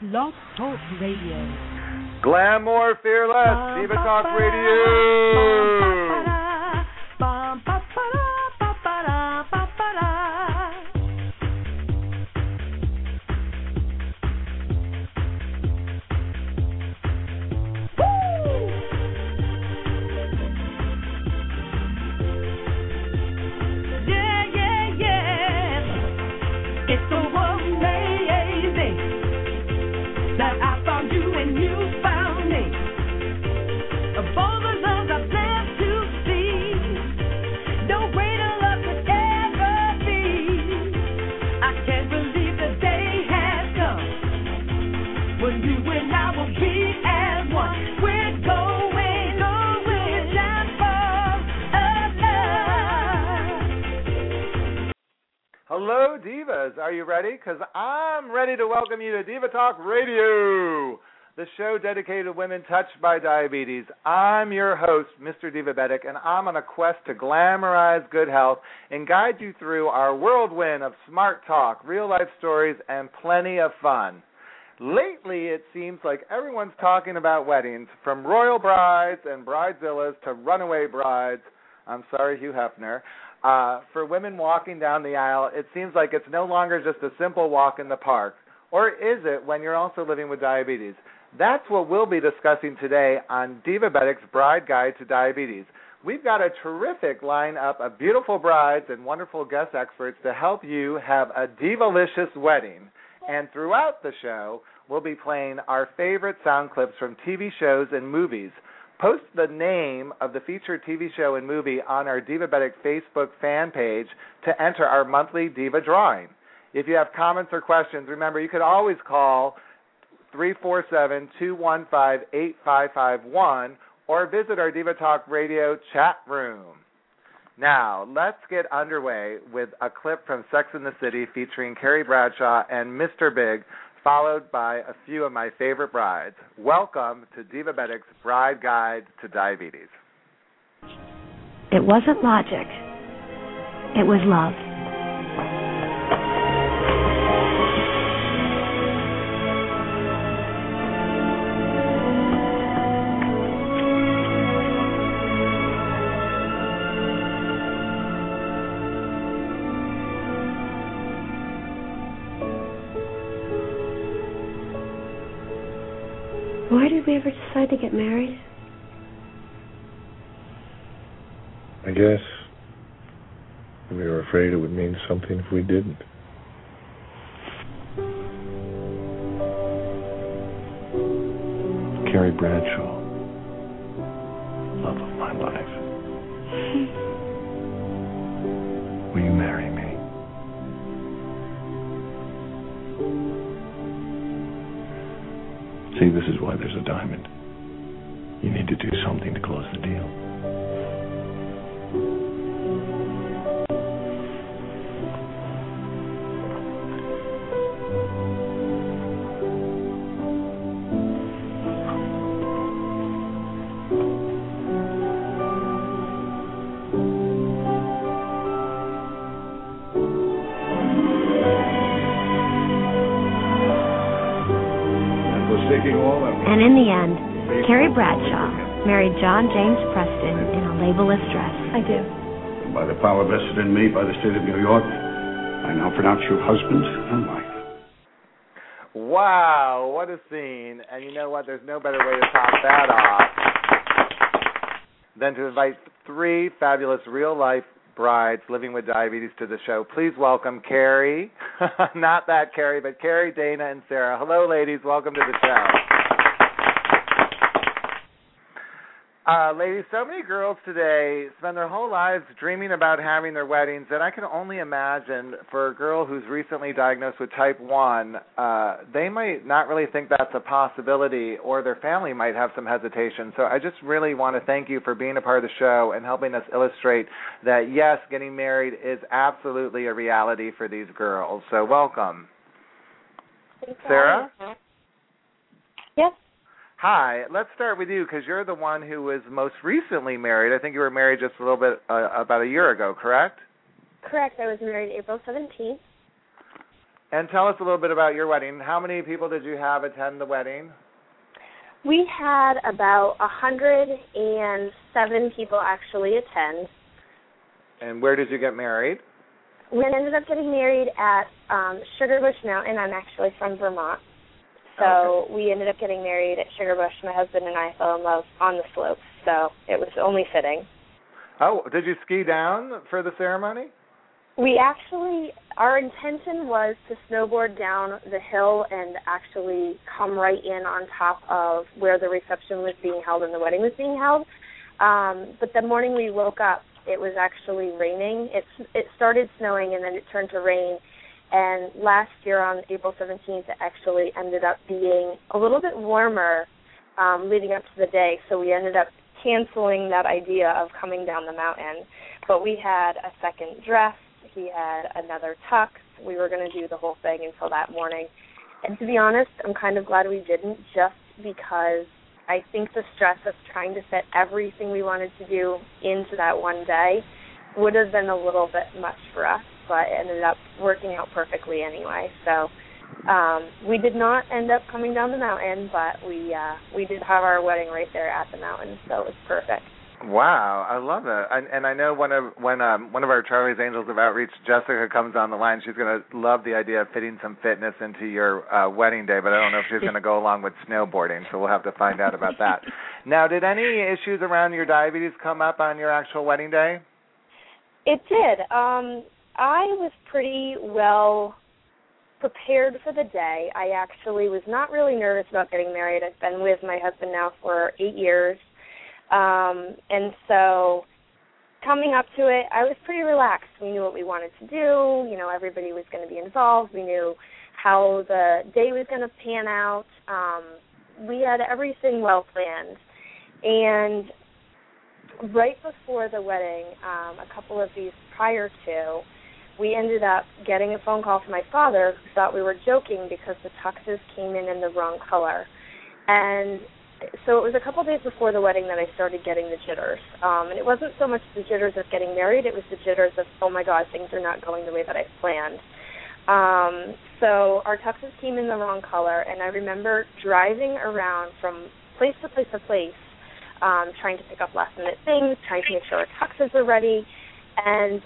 Blog Talk Radio. Glamour Fearless, Diva Talk Radio. Talk Radio, the show dedicated to women touched by diabetes. I'm your host, Mr. Divabetic, and I'm on a quest to glamorize good health and guide you through our whirlwind of smart talk, real life stories, and plenty of fun. Lately, it seems like everyone's talking about weddings, from royal brides and bridezillas to runaway brides. I'm sorry, Hugh Hefner. Uh, for women walking down the aisle, it seems like it's no longer just a simple walk in the park. Or is it when you're also living with diabetes? That's what we'll be discussing today on Divabetic's Bride Guide to Diabetes. We've got a terrific lineup of beautiful brides and wonderful guest experts to help you have a divalicious wedding. And throughout the show, we'll be playing our favorite sound clips from TV shows and movies. Post the name of the featured TV show and movie on our Divabetic Facebook fan page to enter our monthly Diva drawing. If you have comments or questions, remember you could always call 347-215-8551 or visit our Diva Talk Radio chat room. Now, let's get underway with a clip from Sex in the City featuring Carrie Bradshaw and Mr. Big, followed by a few of my favorite brides. Welcome to Divabetic's Bride Guide to Diabetes. It wasn't logic. It was love. We ever decide to get married? I guess we were afraid it would mean something if we didn't. Carrie Bradshaw, is why there's a diamond. You need to do something to close the deal. And forsaking all that And in the end, Carrie Bradshaw married John James Preston in a labelless dress. I do. by the power vested in me by the state of New York, I now pronounce you husband and wife. Wow, what a scene. And you know what? There's no better way to top that off than to invite three fabulous real life brides living with diabetes to the show. Please welcome Carrie. Not that Carrie, but Carrie, Dana, and Sarah. Hello, ladies. Welcome to the show. Uh, ladies, so many girls today spend their whole lives dreaming about having their weddings, and I can only imagine for a girl who's recently diagnosed with type 1, uh, they might not really think that's a possibility, or their family might have some hesitation. So I just really want to thank you for being a part of the show and helping us illustrate that, yes, getting married is absolutely a reality for these girls. So welcome. Sarah? Yes. Hi, let's start with you because you're the one who was most recently married. I think you were married just a little bit uh, about a year ago, correct? Correct. I was married April 17th. And tell us a little bit about your wedding. How many people did you have attend the wedding? We had about a hundred and seven people actually attend. And where did you get married? We ended up getting married at um Sugarbush Mountain. I'm actually from Vermont. So we ended up getting married at Sugarbush. My husband and I fell in love on the slopes, so it was only fitting. Oh, did you ski down for the ceremony? We actually, our intention was to snowboard down the hill and actually come right in on top of where the reception was being held and the wedding was being held. Um, but the morning we woke up, it was actually raining. It it started snowing and then it turned to rain. And last year on April 17th, it actually ended up being a little bit warmer um, leading up to the day. So we ended up canceling that idea of coming down the mountain. But we had a second dress he had another tux. We were going to do the whole thing until that morning. And to be honest, I'm kind of glad we didn't just because I think the stress of trying to fit everything we wanted to do into that one day would have been a little bit much for us, but it ended up working out perfectly anyway. So um we did not end up coming down the mountain, but we uh we did have our wedding right there at the mountain, so it was perfect. Wow, I love it. And, and I know one of when um one of our Charlie's Angels of Outreach, Jessica comes on the line, she's going to love the idea of fitting some fitness into your uh wedding day, but I don't know if she's going to go along with snowboarding, so we'll have to find out about that. Now, did any issues around your diabetes come up on your actual wedding day? It did. Um I was pretty well prepared for the day. I actually was not really nervous about getting married. I've been with my husband now for 8 years um, and so coming up to it, I was pretty relaxed. We knew what we wanted to do. You know, everybody was going to be involved. We knew how the day was going to pan out. Um, we had everything well planned. And right before the wedding, um, a couple of these prior to, we ended up getting a phone call from my father who thought we were joking because the tuxes came in in the wrong color. And so it was a couple days before the wedding that I started getting the jitters. Um, and it wasn't so much the jitters of getting married; it was the jitters of oh my god, things are not going the way that I planned. Um, so our tuxes came in the wrong color, and I remember driving around from place to place to place, um, trying to pick up last minute things, trying to make sure our tuxes were ready, and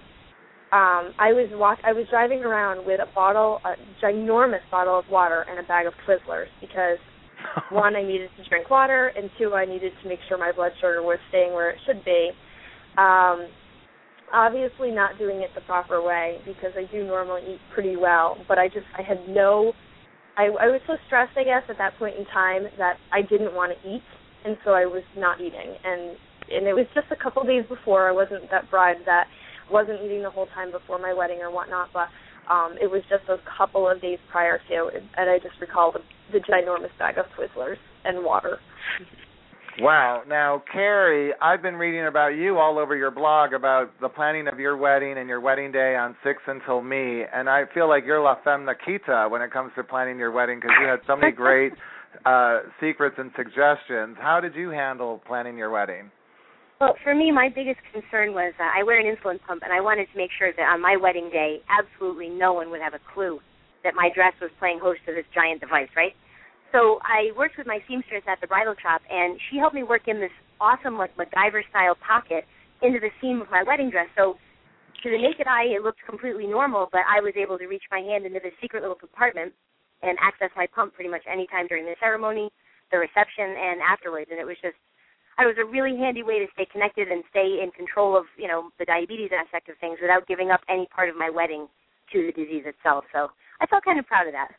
um, I was walk I was driving around with a bottle, a ginormous bottle of water, and a bag of Twizzlers because one, I needed to drink water, and two, I needed to make sure my blood sugar was staying where it should be. Um, obviously, not doing it the proper way because I do normally eat pretty well, but I just I had no. I, I was so stressed, I guess, at that point in time that I didn't want to eat, and so I was not eating. And and it was just a couple days before. I wasn't that bride that wasn't eating the whole time before my wedding or whatnot, but um, it was just a couple of days prior to, and I just recall the, the ginormous bag of Twizzlers and water. Wow. Now, Carrie, I've been reading about you all over your blog about the planning of your wedding and your wedding day on Six Until Me, and I feel like you're La Femme Nikita when it comes to planning your wedding because you had so many great uh secrets and suggestions. How did you handle planning your wedding? Well, for me, my biggest concern was uh, I wear an insulin pump, and I wanted to make sure that on my wedding day, absolutely no one would have a clue that my dress was playing host to this giant device, right? So I worked with my seamstress at the bridal shop, and she helped me work in this awesome, like MacGyver-style pocket into the seam of my wedding dress. So to the naked eye, it looked completely normal, but I was able to reach my hand into this secret little compartment and access my pump pretty much any time during the ceremony, the reception, and afterwards. And it was just it was a really handy way to stay connected and stay in control of you know the diabetes aspect of things without giving up any part of my wedding to the disease itself. So I felt kind of proud of that.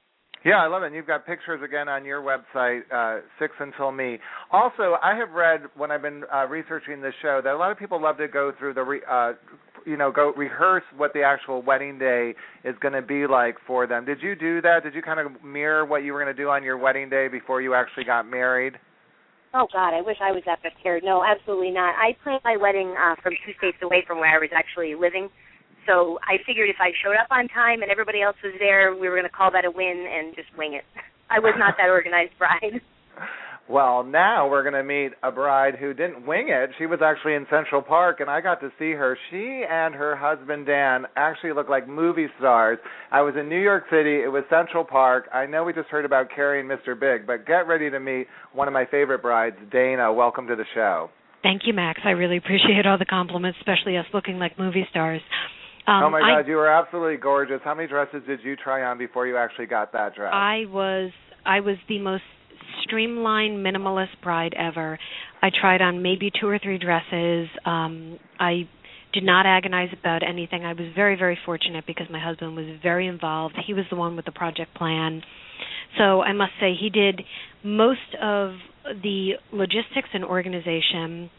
Yeah, I love it. And you've got pictures again on your website, uh, Six Until Me. Also, I have read when I've been uh, researching this show that a lot of people love to go through the, re, uh, you know, go rehearse what the actual wedding day is going to be like for them. Did you do that? Did you kind of mirror what you were going to do on your wedding day before you actually got married? Oh God, I wish I was that prepared. No, absolutely not. I planned my wedding uh, from two states away from where I was actually living, so I figured if I showed up on time and everybody else was there, we were going to call that a win and just wing it. I was not that organized bride. Well, now we're going to meet a bride who didn't wing it. She was actually in Central Park, and I got to see her. She and her husband Dan actually look like movie stars. I was in New York City. It was Central Park. I know we just heard about Carrie and Mr. Big, but get ready to meet one of my favorite brides, Dana. Welcome to the show. Thank you, Max. I really appreciate all the compliments, especially us looking like movie stars. Um, oh my I, God, you were absolutely gorgeous. How many dresses did you try on before you actually got that dress? I was I was the most streamlined minimalist bride ever. I tried on maybe two or three dresses. Um I did not agonize about anything. I was very very fortunate because my husband was very involved. He was the one with the project plan. So I must say he did most of the logistics and organization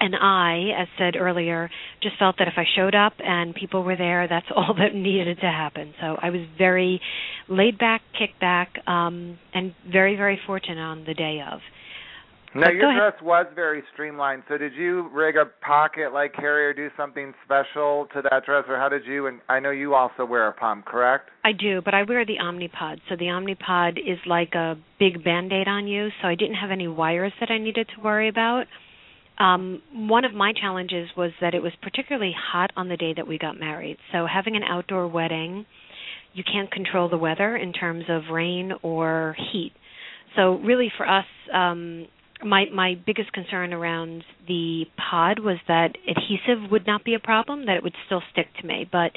and I, as said earlier, just felt that if I showed up and people were there, that's all that needed to happen. So I was very laid back, kicked back, um, and very, very fortunate on the day of. Now But your dress was very streamlined. So did you rig a pocket like Carrie, or do something special to that dress, or how did you? And I know you also wear a pump, correct? I do, but I wear the Omnipod. So the Omnipod is like a big band-aid on you, so I didn't have any wires that I needed to worry about. Um, one of my challenges was that it was particularly hot on the day that we got married. So having an outdoor wedding, you can't control the weather in terms of rain or heat. So really for us, um, my my biggest concern around the pod was that adhesive would not be a problem, that it would still stick to me. But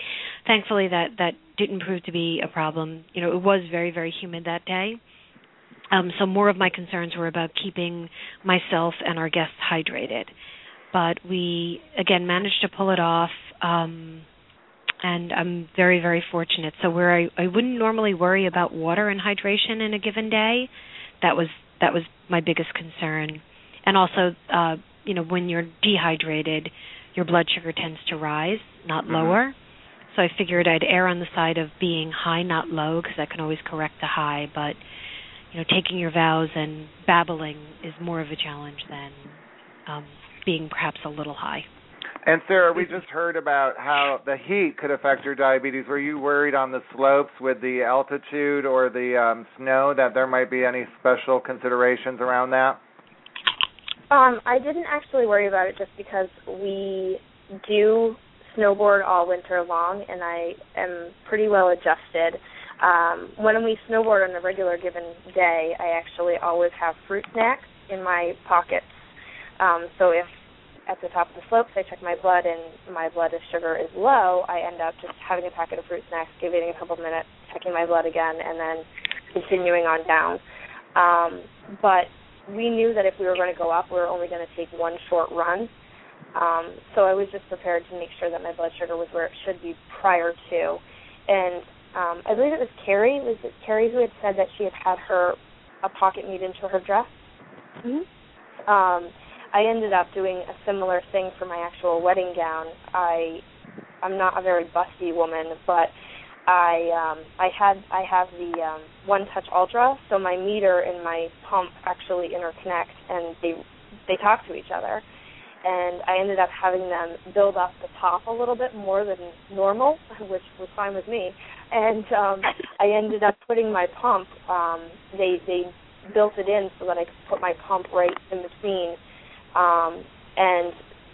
thankfully that that didn't prove to be a problem. You know, it was very very humid that day. Um, so more of my concerns were about keeping myself and our guests hydrated. But we again managed to pull it off. Um, and I'm very, very fortunate. So where I, I wouldn't normally worry about water and hydration in a given day, that was that was my biggest concern. And also, uh, you know, when you're dehydrated, your blood sugar tends to rise, not Mhm. lower. So I figured I'd err on the side of being high, not low, because I can always correct the high. But you know, taking your vows and babbling is more of a challenge than um, being perhaps a little high. And Sarah, we just heard about how the heat could affect your diabetes. Were you worried on the slopes with the altitude or the um, snow that there might be any special considerations around that? Um, I didn't actually worry about it just because we do snowboard all winter long, and I am pretty well adjusted. Um, when we snowboard on a regular given day, I actually always have fruit snacks in my pockets. Um, so if at the top of the slopes I check my blood and my blood sugar is low, I end up just having a packet of fruit snacks, giving it a couple minutes, checking my blood again, and then continuing on down. Um, but we knew that if we were going to go up, we were only going to take one short run. Um, so I was just prepared to make sure that my blood sugar was where it should be prior to. And um, I believe it was Carrie. Was it Carrie who had said that she had had her a pocket made into her dress? Mhm. Um, I ended up doing a similar thing for my actual wedding gown. I I'm not a very busty woman, but I um I had I have the um OneTouch Ultra, so my meter and my pump actually interconnect and they they talk to each other. And I ended up having them build up the top a little bit more than normal, which was fine with me. And um I ended up putting my pump um they they built it in so that I could put my pump right in between um, and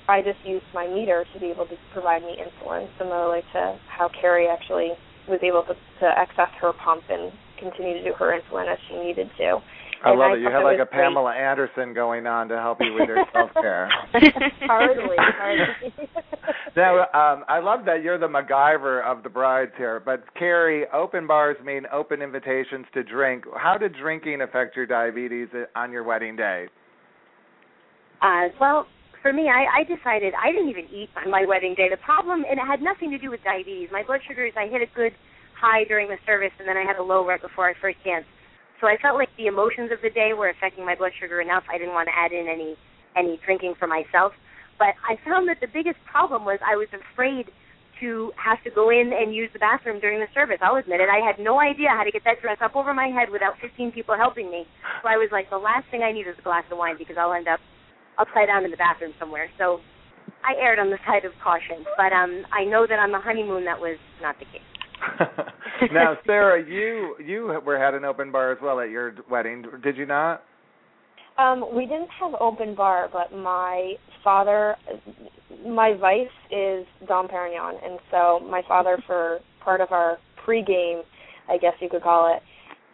I just used my meter to be able to provide me insulin, similarly to how Carrie actually was able to, to access her pump and continue to do her insulin as she needed to. I And love I it. You had like a Pamela Anderson going on to help you with your self care. hardly, hardly. Now, um, I love that you're the MacGyver of the brides here. But Carrie, open bars mean open invitations to drink. How did drinking affect your diabetes on your wedding day? Uh, well, for me, I, I decided I didn't even eat on my wedding day. The problem, and it had nothing to do with diabetes. My blood sugars, I hit a good high during the service, and then I had a low right before I first danced. So I felt like the emotions of the day were affecting my blood sugar enough. I didn't want to add in any any drinking for myself. But I found that the biggest problem was I was afraid to have to go in and use the bathroom during the service. I'll admit it. I had no idea how to get that dress up over my head without 15 people helping me. So I was like, the last thing I need is a glass of wine because I'll end up upside down in the bathroom somewhere. So I erred on the side of caution. But um I know that on the honeymoon that was not the case. now, Sarah, you you were had an open bar as well at your wedding, did you not? Um, we didn't have open bar, but my father, my vice is Dom Perignon, and so my father, for part of our pregame, I guess you could call it,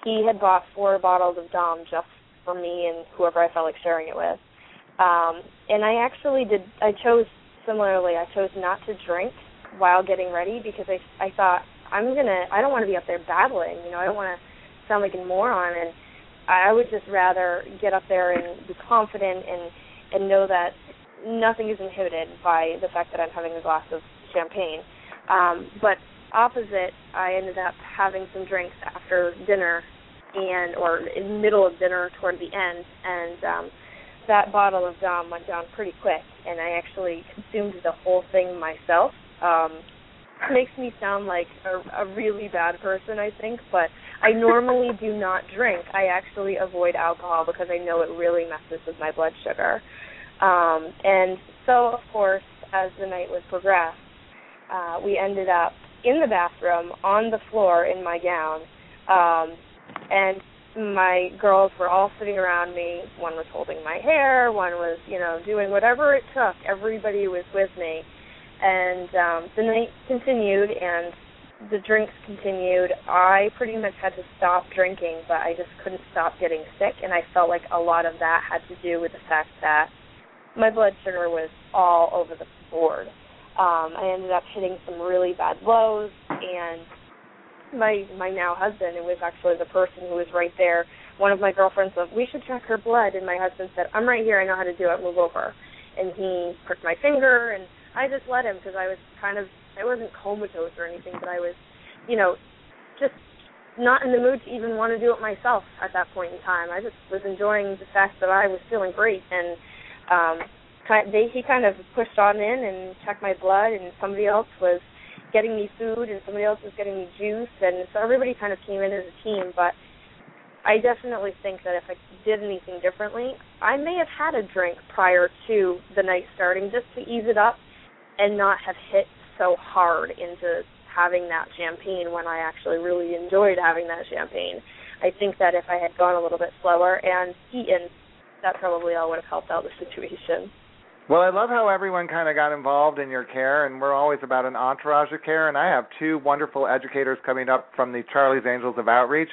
he had bought four bottles of Dom just for me and whoever I felt like sharing it with. Um, and I actually did. I chose similarly. I chose not to drink while getting ready because I I thought I'm gonna. I don't want to be up there babbling. You know, I don't want to sound like a moron and I would just rather get up there and be confident and and know that nothing is inhibited by the fact that I'm having a glass of champagne. Um, but opposite, I ended up having some drinks after dinner and or in the middle of dinner toward the end and um that bottle of Dom went down pretty quick and I actually consumed the whole thing myself. Um makes me sound like a, a really bad person, I think, but I normally do not drink. I actually avoid alcohol because I know it really messes with my blood sugar. Um, and so, of course, as the night was progressed, uh, we ended up in the bathroom on the floor in my gown, um, and my girls were all sitting around me. One was holding my hair, one was, you know, doing whatever it took. Everybody was with me, and um, the night continued, and the drinks continued. I pretty much had to stop drinking, but I just couldn't stop getting sick, and I felt like a lot of that had to do with the fact that my blood sugar was all over the board. Um, I ended up hitting some really bad lows, and my my now husband, it was actually the person who was right there. One of my girlfriends said, "We should check her blood," and my husband said, "I'm right here. I know how to do it. Move over." And he pricked my finger, and I just let him because I was kind of I wasn't comatose or anything, but I was, you know, just not in the mood to even want to do it myself at that point in time. I just was enjoying the fact that I was feeling great, and um, kind of, they he kind of pushed on in and checked my blood, and somebody else was getting me food, and somebody else was getting me juice, and so everybody kind of came in as a team. But I definitely think that if I did anything differently, I may have had a drink prior to the night starting just to ease it up and not have hit so hard into having that champagne when I actually really enjoyed having that champagne. I think that if I had gone a little bit slower and eaten, that probably all would have helped out the situation. Well, I love how everyone kind of got involved in your care, and we're always about an entourage of care. And I have two wonderful educators coming up from the Charlie's Angels of Outreach.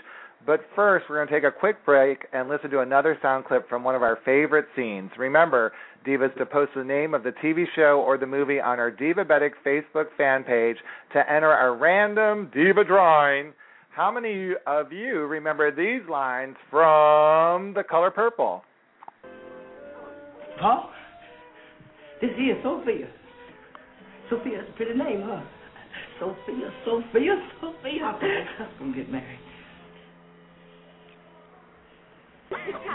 But first, we're going to take a quick break and listen to another sound clip from one of our favorite scenes. Remember, Divas to post the name of the TV show or the movie on our Divabetic Facebook fan page to enter our random Diva drawing. How many of you remember these lines from The Color Purple? Huh? This here, Sofia. Sofia's a pretty name, huh? Sofia, Sofia, Sofia. I'm gonna get married.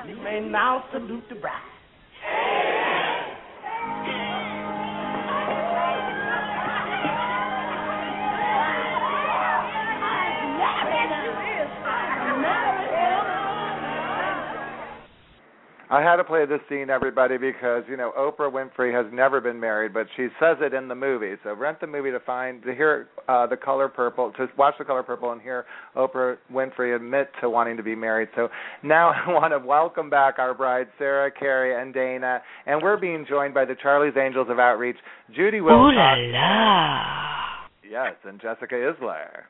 You may now salute the bride. I had to play this scene, everybody, because you know Oprah Winfrey has never been married, but she says it in the movie. So rent the movie to find to hear uh, the Color Purple, to watch the Color Purple, and hear Oprah Winfrey admit to wanting to be married. So now I want to welcome back our brides, Sarah, Carrie, and Dana, and we're being joined by the Charlie's Angels of Outreach, Judi Wilcox. Ooh la la. Yes, and Jessica Issler.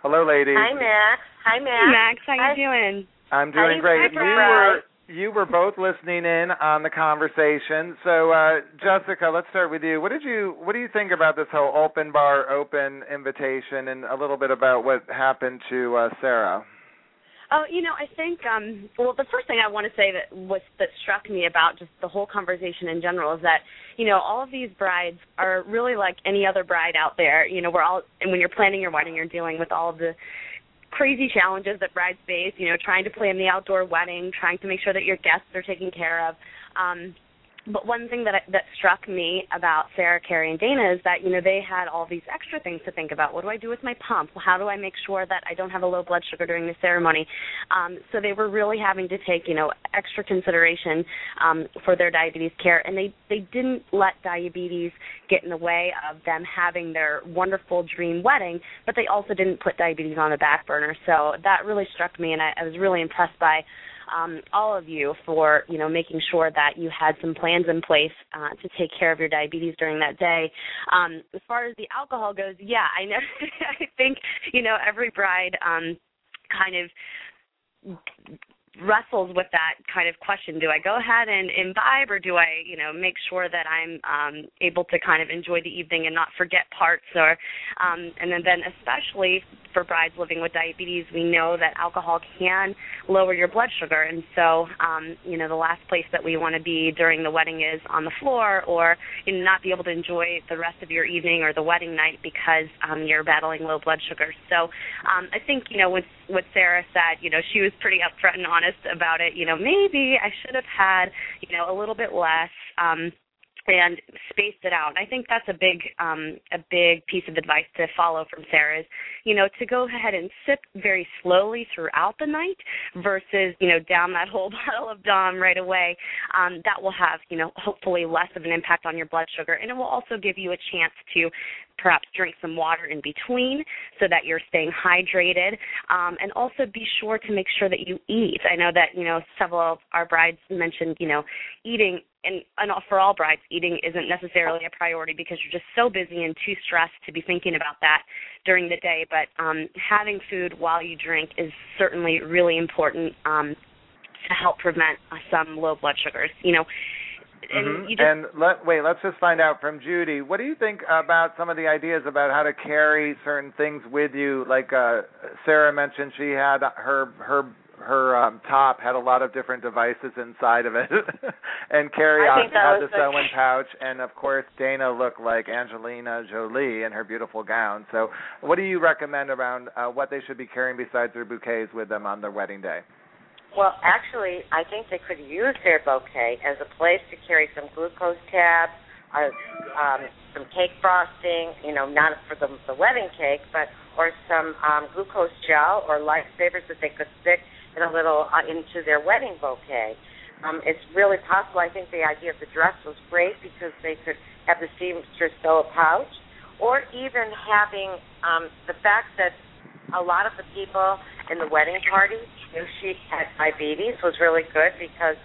Hello, ladies. Hi, Max. Hi, Max. Hey, Max, how you Hi. doing? I'm doing you great. doing, You Bride? were you were both listening in on the conversation. So, uh, Jessica, let's start with you. What did you What do you think about this whole open bar, open invitation, and a little bit about what happened to uh, Sarah? Oh, you know, I think um well the first thing I want to say that was that struck me about just the whole conversation in general is that, you know, all of these brides are really like any other bride out there. You know, we're all and when you're planning your wedding you're dealing with all of the crazy challenges that brides face, you know, trying to plan the outdoor wedding, trying to make sure that your guests are taken care of. Um but one thing that that struck me about Sarah, Carrie, and Dana is that you know they had all these extra things to think about. What do I do with my pump? How do I make sure that I don't have a low blood sugar during the ceremony? Um, so they were really having to take you know extra consideration um, for their diabetes care, and they they didn't let diabetes get in the way of them having their wonderful dream wedding. But they also didn't put diabetes on the back burner. So that really struck me, and I, I was really impressed by um, all of you for you know making sure that you had some plans in place uh, to take care of your diabetes during that day. Um, as far as the alcohol goes, yeah, I know. I think you know every bride um, kind of wrestles with that kind of question. Do i go ahead and imbibe or do i you know make sure that i'm um able to kind of enjoy the evening and not forget parts? Or um and then then especially for brides living with diabetes we know that alcohol can lower your blood sugar. And so um you know the last place that we want to be during the wedding is on the floor or you know not be able to enjoy the rest of your evening or the wedding night because um you're battling low blood sugar. So um i think you know what what sarah said you know she was pretty upfront and honest honest about it, you know, maybe I should have had, you know, a little bit less. Um, and spaced it out. I think that's a big um a big piece of advice to follow from Sarah is, you know, to go ahead and sip very slowly throughout the night versus, you know, down that whole bottle of Dom right away. Um that will have, you know, hopefully less of an impact on your blood sugar and it will also give you a chance to perhaps drink some water in between so that you're staying hydrated um, and also be sure to make sure that you eat i know that you know several of our brides mentioned you know eating and, and for all brides eating isn't necessarily a priority because you're just so busy and too stressed to be thinking about that during the day but um, having food while you drink is certainly really important um, to help prevent uh, some low blood sugars you know and Mhm. you just and let wait, let's just find out from Judi. What do you think about some of the ideas about how to carry certain things with you? Like uh Sarah mentioned, she had her her her um top had a lot of different devices inside of it, and Carrie think had the sewing pouch, and of course Dana looked like Angelina Jolie in her beautiful gown. So, what do you recommend around uh, what they should be carrying besides their bouquets with them on their wedding day? Well, actually, I think they could use their bouquet as a place to carry some glucose tabs, or um, some cake frosting. You know, not for the, the wedding cake, but or some um, glucose gel or lifesavers that they could stick in a little uh, into their wedding bouquet. Um, it's really possible. I think the idea of the dress was great because they could have the seamstress sew a pouch, or even having um, the fact that a lot of the people in the wedding party knew she had diabetes was really good because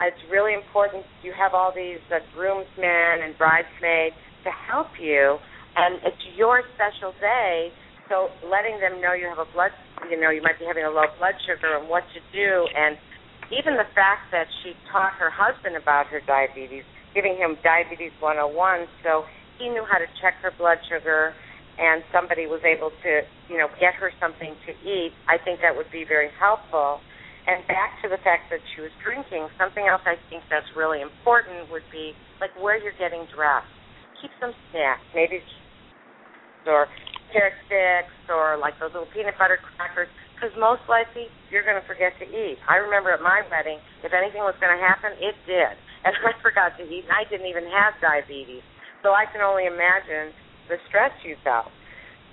it's really important you have all these uh, groomsmen and bridesmaids to help you and it's your special day so letting them know you have a blood you know you might be having a low blood sugar and what to do and even the fact that she taught her husband about her diabetes giving him diabetes 101 so he knew how to check her blood sugar and somebody was able to, you know, get her something to eat, I think that would be very helpful. And back to the fact that she was drinking, something else I think that's really important would be like where you're getting dressed. Keep some snacks, maybe or carrot sticks or like those little peanut butter crackers, because most likely you're going to forget to eat. I remember at my wedding, if anything was going to happen, it did, and I forgot to eat, and I didn't even have diabetes. So I can only imagine the stress you felt.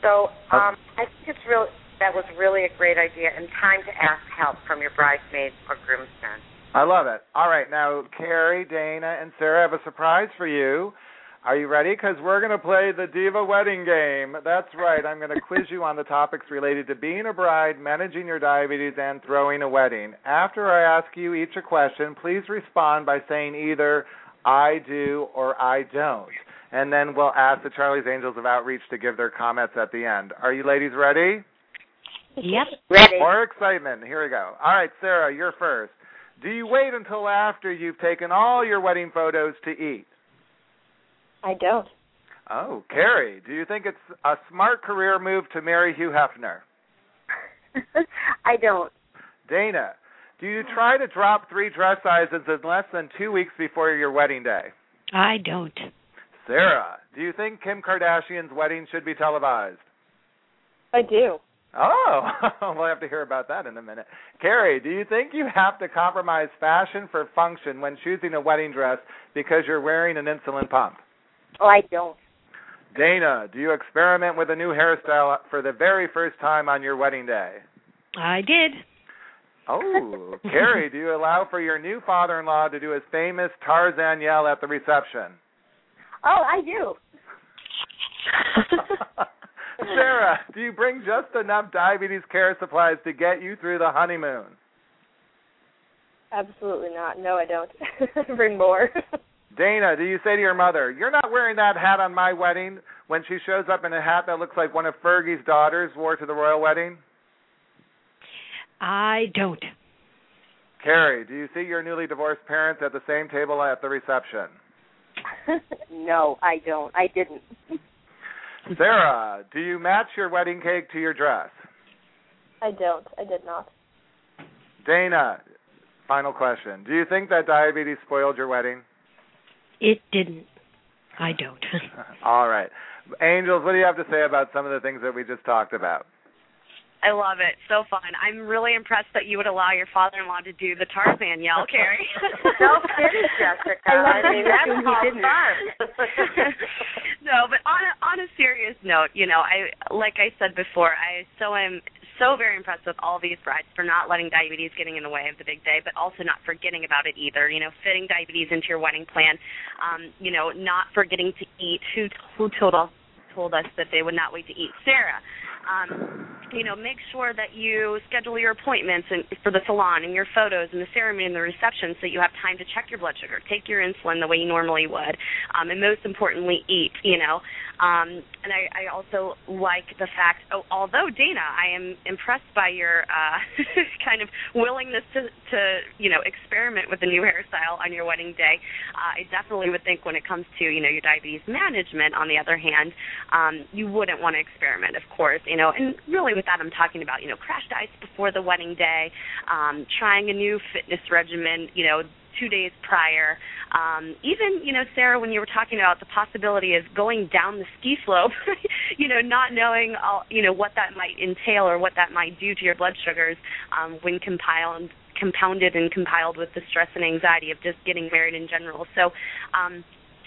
So um, I think it's real. That was really a great idea, and time to ask help from your bridesmaids or groomsmen. I love it. All right, now Carrie, Dana, and Sarah have a surprise for you. Are you ready? Because we're going to play the Diva Wedding Game. That's right. I'm going to quiz you on the topics related to being a bride, managing your diabetes, and throwing a wedding. After I ask you each a question, please respond by saying either I do or I don't. And then we'll ask the Charlie's Angels of Outreach to give their comments at the end. Are you ladies ready? Yep. Ready? More excitement. Here we go. All right, Sarah, you're first. Do you wait until after you've taken all your wedding photos to eat? I don't. Oh, Carrie, do you think it's a smart career move to marry Hugh Hefner? I don't. Dana, do you try to drop three dress sizes in less than two weeks before your wedding day? I don't. Sarah, do you think Kim Kardashian's wedding should be televised? I do. Oh, we'll have to hear about that in a minute. Carrie, do you think you have to compromise fashion for function when choosing a wedding dress because you're wearing an insulin pump? Oh, I don't. Dana, do you experiment with a new hairstyle for the very first time on your wedding day? I did. Oh, Carrie, do you allow for your new father-in-law to do his famous Tarzan yell at the reception? Oh, I do. Sarah, do you bring just enough diabetes care supplies to get you through the honeymoon? Absolutely not. No, I don't. Bring more. Dana, do you say to your mother, "You're not wearing that hat on my wedding"? When she shows up in a hat that looks like one of Fergie's daughters wore to the royal wedding. I don't. Carrie, do you see your newly divorced parents at the same table at the reception? no, I don't. I didn't. Sarah, do you match your wedding cake to your dress? I don't. I did not. Dana, final question. Do you think that diabetes spoiled your wedding? It didn't. I don't. All right. Angels, what do you have to say about some of the things that we just talked about? I love it. So fun. I'm really impressed that you would allow your father-in-law to do the Tarzan yell, Carrie. no kidding, Jessica. I love I mean, that that's he fun. no, but on a, on a serious note, you know, I like I said before, I so am so very impressed with all these brides for not letting diabetes getting in the way of the big day, but also not forgetting about it either. You know, fitting diabetes into your wedding plan. Um, you know, not forgetting to eat. Who who told us told us that they would not wait to eat? Sarah. Um, you know, make sure that you schedule your appointments and for the salon and your photos and the ceremony and the reception so you have time to check your blood sugar, take your insulin the way you normally would, um, and most importantly, eat. You know, um, and I, I also like the fact, oh, although Dana, I am impressed by your uh, kind of willingness to, to, you know, experiment with a new hairstyle on your wedding day. Uh, I definitely would think when it comes to, you know, your diabetes management, on the other hand, um, you wouldn't want to experiment, of course, you know, and really with that I'm talking about, you know, crash diets before the wedding day, um, trying a new fitness regimen, you know, two days prior. Um, even, you know, Sarah, when you were talking about the possibility of going down the ski slope, you know, not knowing, all, you know, what that might entail or what that might do to your blood sugars um, when compiled compounded and compiled with the stress and anxiety of just getting married in general. So, um,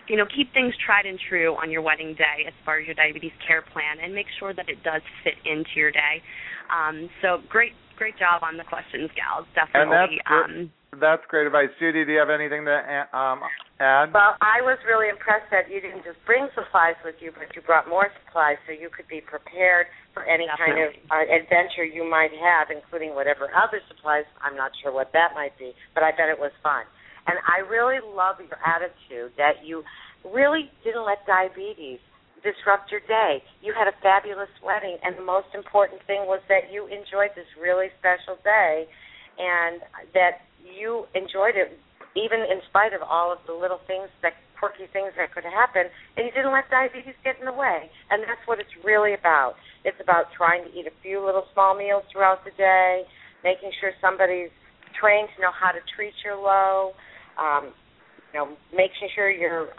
you know, keep things tried and true on your wedding day as far as your diabetes care plan, and make sure that it does fit into your day. Um, so, great, great job on the questions, gals. Definitely. And that's, um, that's great advice. Judi, do you have anything to um, add? Well, I was really impressed that you didn't just bring supplies with you, but you brought more supplies so you could be prepared for any kind of uh, adventure you might have, including whatever other supplies. I'm not sure what that might be, but I bet it was fun. And I really love your attitude that you really didn't let diabetes disrupt your day. You had a fabulous wedding, and the most important thing was that you enjoyed this really special day, and that you enjoyed it even in spite of all of the little things that quirky things that could happen, and you didn't let diabetes get in the way. And that's what it's really about. It's about trying to eat a few little small meals throughout the day, making sure somebody's trained to know how to treat your low, um, you know, making sure your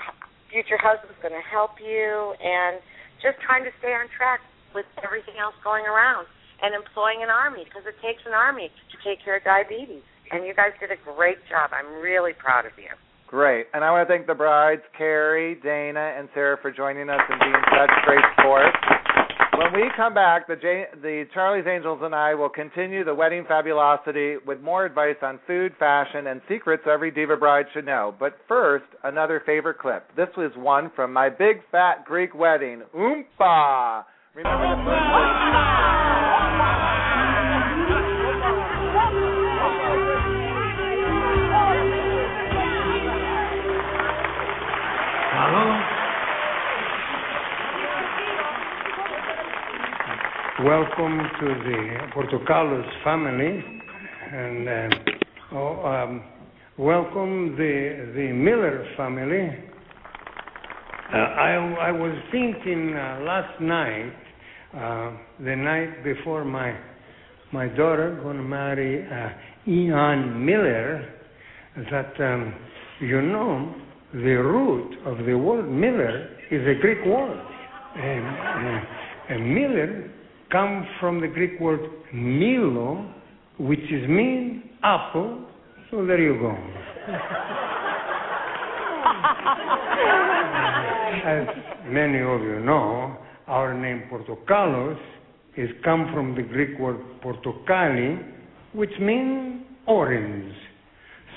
future husband's going to help you, and just trying to stay on track with everything else going around, and employing an army because it takes an army to take care of diabetes. And you guys did a great job. I'm really proud of you. Great. And I want to thank the brides, Carrie, Dana, and Sarah for joining us and being such great sports. When we come back, the, J- the Charlie's Angels and I will continue the wedding fabulosity with more advice on food, fashion, and secrets every diva bride should know. But first, another favorite clip. This was one from my big fat Greek wedding, Oompa. Remember the first Welcome to the Portokalos family, and uh, oh, um, welcome the the Miller family. Uh, I I was thinking uh, last night, the night before my my daughter going to marry Ian Miller, that um, you know the root of the word Miller is a Greek word. Miller comes from the Greek word Milo, which is mean apple. So there you go. As many of you know, our name Portokalos is come from the Greek word portokali, which means orange.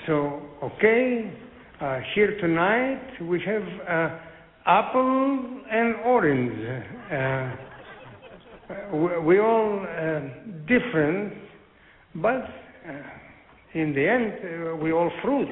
So, okay, uh, here tonight we have uh, apple and orange. Uh, we, we all uh, different, but uh, in the end, uh, we all fruit.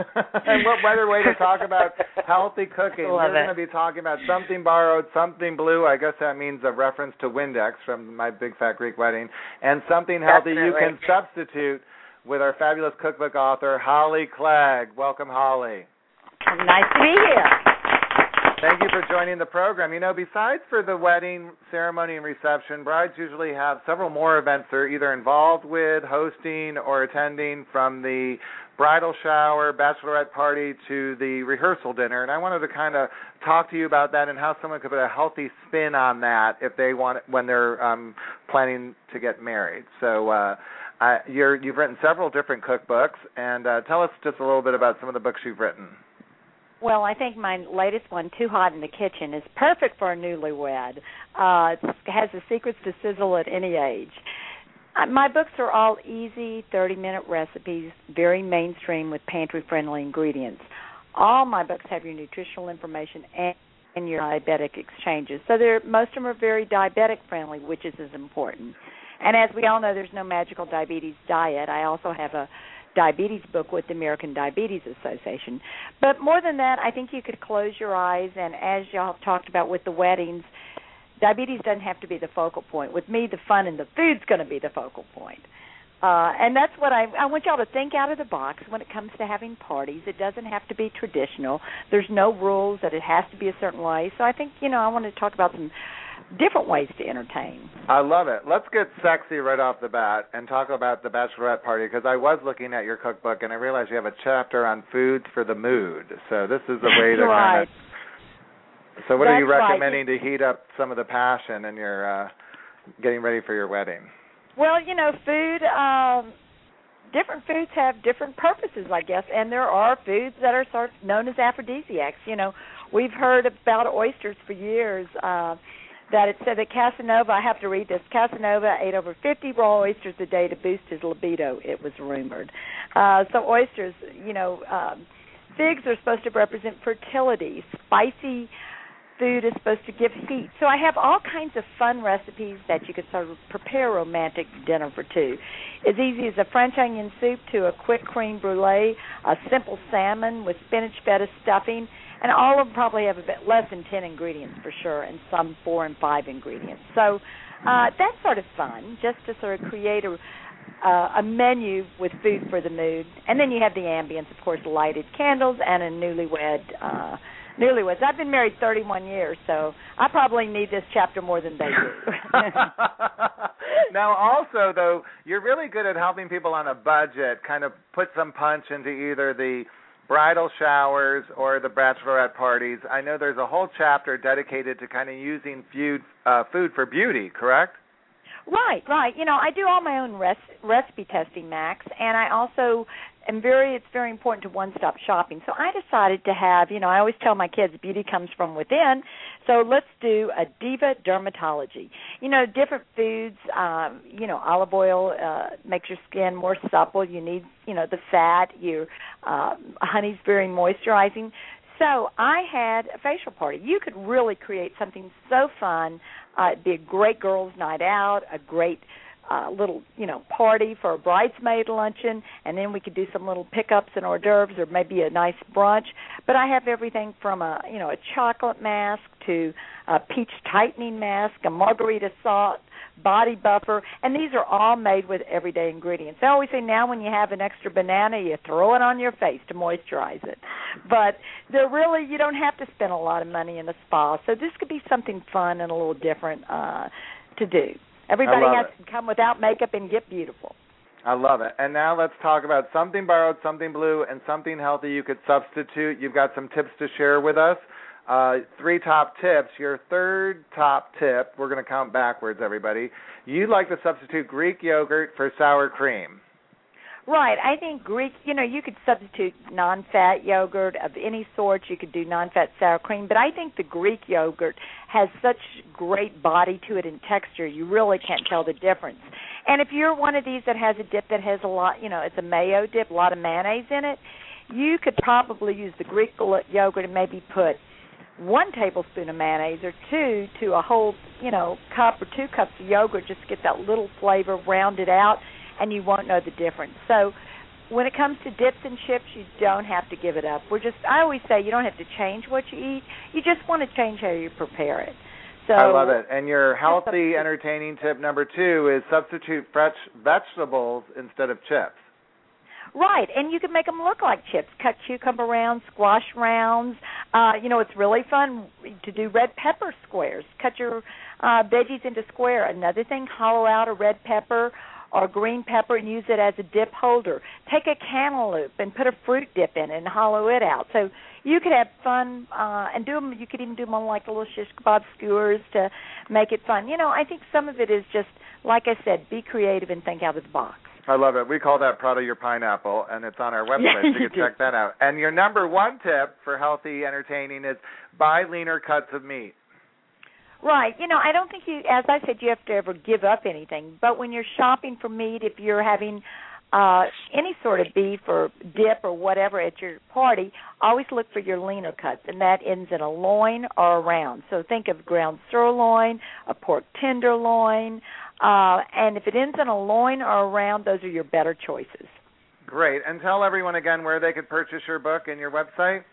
and what better way to talk about healthy cooking? Love We're going to be talking about something borrowed, something blue. I guess that means a reference to Windex from my Big Fat Greek Wedding, and something healthy you can substitute with our fabulous cookbook author Holly Clegg. Welcome, Holly. Nice to be here. Thank you for joining the program. You know, besides for the wedding ceremony and reception, brides usually have several more events they're either involved with, hosting, or attending from the bridal shower, bachelorette party to the rehearsal dinner. And I wanted to kind of talk to you about that and how someone could put a healthy spin on that if they want when they're um planning to get married. So uh I, you're, you've written several different cookbooks, and uh, tell us just a little bit about some of the books you've written. Well, I think my latest one, Too Hot in the Kitchen, is perfect for a newlywed. Uh, has the secrets to sizzle at any age. Uh, my books are all easy, 30 minute recipes, very mainstream with pantry friendly ingredients. All my books have your nutritional information and, and your diabetic exchanges. So they're most of them are very diabetic friendly, which is as important. And as we all know, there's no magical diabetes diet. I also have a diabetes book with the American Diabetes Association. But more than that, I think you could close your eyes and as y'all have talked about with the weddings, diabetes doesn't have to be the focal point. With me, the fun and the food's going to be the focal point. Uh, and that's what I I want y'all to think out of the box when it comes to having parties. It doesn't have to be traditional. There's no rules that it has to be a certain way. So I think you know I want to talk about some different ways to entertain. I love it. Let's get sexy right off the bat and talk about the bachelorette party because I was looking at your cookbook and I realized you have a chapter on foods for the mood. So this is a way to right. kind of. So what are you That's right. recommending to heat up some of the passion in your uh getting ready for your wedding? Well, you know, food. Um, different foods have different purposes, I guess, and there are foods that are sort of known as aphrodisiacs. You know, we've heard about oysters for years. Uh, that it said that Casanova, I have to read this. Casanova ate over 50 raw oysters a day to boost his libido. It was rumored. Uh, so oysters, you know, um, figs are supposed to represent fertility. Spicy food is supposed to give heat. So I have all kinds of fun recipes that you could sort of prepare a romantic dinner for two. As easy as a French onion soup to a quick cream brulee, a simple salmon with spinach feta stuffing, and all of them probably have a bit less than 10 ingredients for sure, and some four and five ingredients. So uh, that's sort of fun, just to sort of create a uh, a menu with food for the mood, and then you have the ambience, of course, lighted candles and a newlywed. Uh, newlyweds. I've been married 31 years, so I probably need this chapter more than they do. now also though, you're really good at helping people on a budget kind of put some punch into either the bridal showers or the bachelorette parties. I know there's a whole chapter dedicated to kind of using food uh, food for beauty, correct? Right, right. You know, I do all my own res- recipe testing, Max, and I also am very. It's very important to one-stop shopping. So I decided to have. You know, I always tell my kids beauty comes from within. So let's do a diva dermatology. You know, different foods. Um, you know, olive oil uh, makes your skin more supple. You need, you know, the fat. Your uh, honey's very moisturizing. So I had a facial party. You could really create something so fun. Uh, it'd be a great girls' night out, a great uh, little, you know, party for a bridesmaid luncheon, and then we could do some little pickups and hors d'oeuvres, or maybe a nice brunch. But I have everything from a, you know, a chocolate mask to a peach tightening mask, a margarita salt body buffer, and these are all made with everyday ingredients. I always say now when you have an extra banana, you throw it on your face to moisturize it. But they're really you don't have to spend a lot of money in a spa. So this could be something fun and a little different uh to do. Everybody has it. to come without makeup and get beautiful. I love it. And now let's talk about something borrowed, something blue, and something healthy you could substitute. You've got some tips to share with us. Uh, three top tips. Your third top tip, we're going to count backwards, everybody. You'd like to substitute Greek yogurt for sour cream. Right. I think Greek, you know, you could substitute non fat yogurt of any sort. You could do non fat sour cream. But I think the Greek yogurt has such great body to it and texture, you really can't tell the difference. And if you're one of these that has a dip that has a lot, you know, it's a mayo dip, a lot of mayonnaise in it, you could probably use the Greek yogurt and maybe put one tablespoon of mayonnaise or two to a whole, you know, cup or two cups of yogurt just to get that little flavor rounded out and you won't know the difference. So when it comes to dips and chips, you don't have to give it up. We're just I always say you don't have to change what you eat. You just want to change how you prepare it. So I love it. And your healthy, entertaining tip number two is substitute fresh vegetables instead of chips. Right, and you can make them look like chips. Cut cucumber rounds, squash rounds. Uh, you know, it's really fun to do red pepper squares. Cut your uh, veggies into square. Another thing, hollow out a red pepper or green pepper and use it as a dip holder. Take a cantaloupe and put a fruit dip in it and hollow it out. So you could have fun uh and do them. You could even do them on like little shish kebab skewers to make it fun. You know, I think some of it is just like I said, be creative and think out of the box. I love it. We call that proud of your pineapple, and it's on our website. so you can check that out. And your number one tip for healthy entertaining is buy leaner cuts of meat. Right. You know, I don't think you, as I said, you have to ever give up anything. But when you're shopping for meat, if you're having uh any sort of beef or dip or whatever at your party, always look for your leaner cuts, and that ends in a loin or a round. So think of ground sirloin, a pork tenderloin, uh, and if it ends in a loin or a round, those are your better choices. Great. And tell everyone again where they could purchase your book and your website.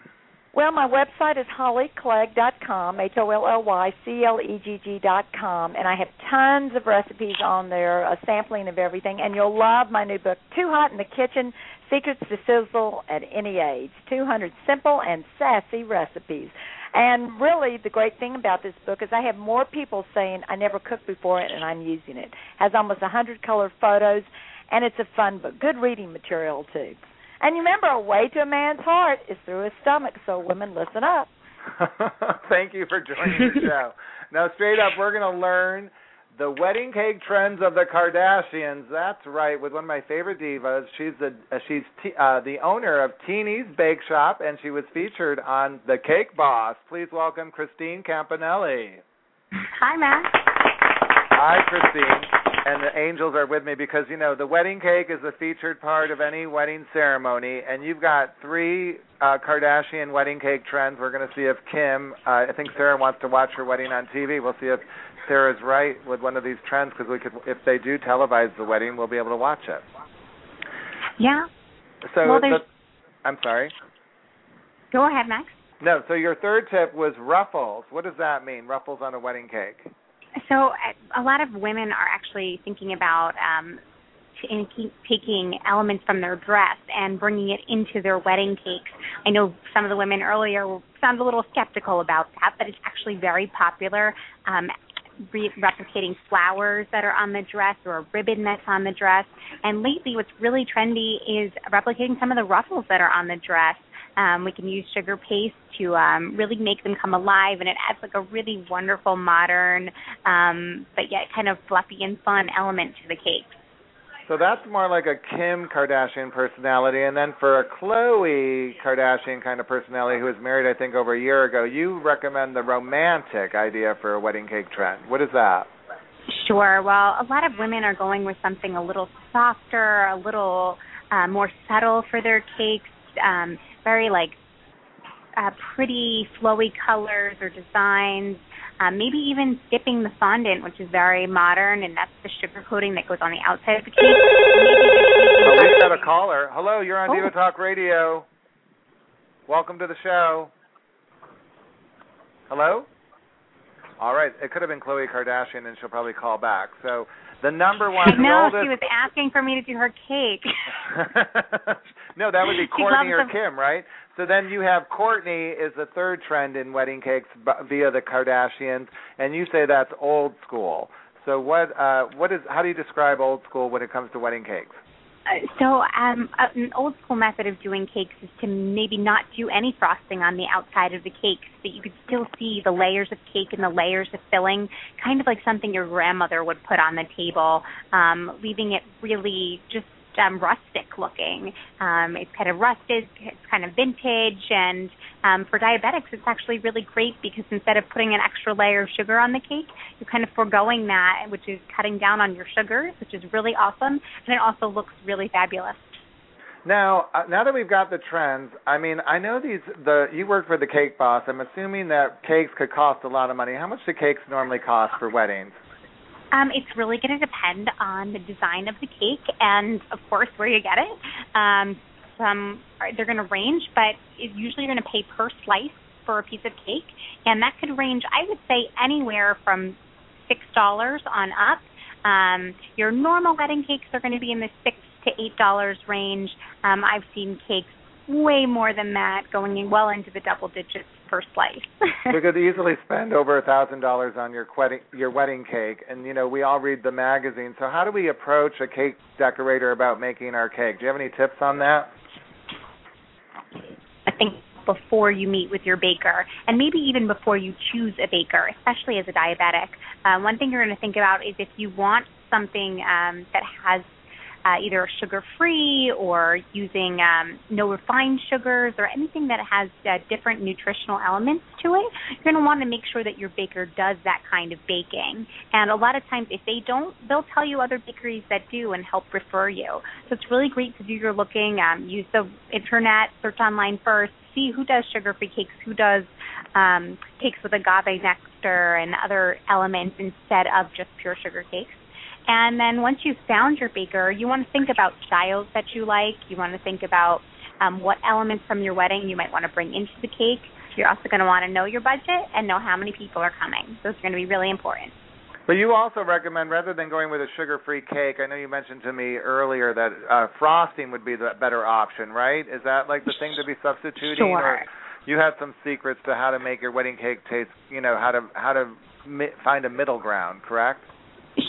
Well, my website is hollyclegg.com, H O L L Y C L E G G dot com, and I have tons of recipes on there, a sampling of everything, and you'll love my new book, Too Hot in the Kitchen Secrets to Sizzle at Any Age 200 Simple and Sassy Recipes. And really, the great thing about this book is I have more people saying, I never cooked before and I'm using it. has almost 100 color photos, and it's a fun book. Good reading material, too. And remember, a way to a man's heart is through his stomach. So, women, listen up. Thank you for joining the show. Now, straight up, we're going to learn the wedding cake trends of the Kardashians. That's right, with one of my favorite divas. She's the uh, she's t- uh, the owner of Teeny's Bake Shop, and she was featured on The Cake Boss. Please welcome Christine Campanelli. Hi, Max. Hi, Christine. And the angels are with me because you know the wedding cake is the featured part of any wedding ceremony, and you've got three uh, Kardashian wedding cake trends. We're going to see if Kim, uh, I think Sarah wants to watch her wedding on TV. We'll see if Sarah's right with one of these trends because we could, if they do televise the wedding, we'll be able to watch it. Yeah. So, Well, the, I'm sorry. Go ahead, Max. No, so your third tip was ruffles. What does that mean? Ruffles on a wedding cake. So uh, a lot of women are actually thinking about um, taking elements from their dress and bringing it into their wedding cakes. I know some of the women earlier sound a little skeptical about that, but it's actually very popular. Um, re- replicating flowers that are on the dress or a ribbon that's on the dress. And lately, what's really trendy is replicating some of the ruffles that are on the dress. Um, we can use sugar paste to um, really make them come alive, and it adds like a really wonderful, modern, um, but yet kind of fluffy and fun element to the cake. So that's more like a Kim Kardashian personality, and then for a Khloe Kardashian kind of personality who was married, I think, over a year ago, you recommend the romantic idea for a wedding cake trend. What is that? Sure. Well, a lot of women are going with something a little softer, a little uh, more subtle for their cakes. Um, very like uh, pretty flowy colors or designs. Um, maybe even dipping the fondant, which is very modern, and that's the sugar coating that goes on the outside of the cake. Oh, we've got a caller. Hello, you're on Oh. Diva Talk Radio. Welcome to the show. Hello? All right, it could have been Khloe Kardashian, and she'll probably call back. So the number one, know the she was asking for me to do her cake. no, that would be Kourtney or. Kim, right? So then you have Kourtney is the third trend in wedding cakes via the Kardashians, and you say that's old school. So what uh what is how do you describe old school when it comes to wedding cakes? Uh, so um, uh, an old school method of doing cakes is to maybe not do any frosting on the outside of the cake so that you could still see the layers of cake and the layers of filling, kind of like something your grandmother would put on the table, um, leaving it really just um, rustic looking. Um, it's kind of rusted, it's kind of vintage, and um, for diabetics, it's actually really great because instead of putting an extra layer of sugar on the cake, you're kind of foregoing that, which is cutting down on your sugars, which is really awesome, and it also looks really fabulous. Now, uh, now that we've got the trends, I mean, I know these. The you work for the Cake Boss. I'm assuming that cakes could cost a lot of money. How much do cakes normally cost for weddings? Um, it's really going to depend on the design of the cake and, of course, where you get it. Um, some are, they're going to range, but usually you're going to pay per slice for a piece of cake, and that could range, I would say, anywhere from six dollars on up. Um, your normal wedding cakes are going to be in the six to eight dollars range. Um, I've seen cakes way more than that, going in well into the double digits per slice. you could easily spend over a thousand dollars on your wedding your wedding cake, and you know we all read the magazine. So how do we approach a cake decorator about making our cake? Do you have any tips on that? I think before you meet with your baker, and maybe even before you choose a baker, especially as a diabetic, uh, one thing you're going to think about is if you want something um, that has uh, either sugar free or using um, no refined sugars or anything that has uh, different nutritional elements to it, you're going to want to make sure that your baker does that kind of baking. And a lot of times, if they don't, they'll tell you other bakeries that do and help refer you. So it's really great to do your looking. Um, use the internet, search online first, see who does sugar free cakes, who does um, cakes with agave nectar and other elements instead of just pure sugar cakes. And then once you've found your baker, you want to think about styles that you like. You want to think about um, what elements from your wedding you might want to bring into the cake. You're also going to want to know your budget and know how many people are coming. Those are going to be really important. But you also recommend, rather than going with a sugar-free cake, I know you mentioned to me earlier that uh, frosting would be the better option, right? Is that like the thing to be substituting? Sure. Or you have some secrets to how to make your wedding cake taste, you know, how to how to mi- find a middle ground, correct?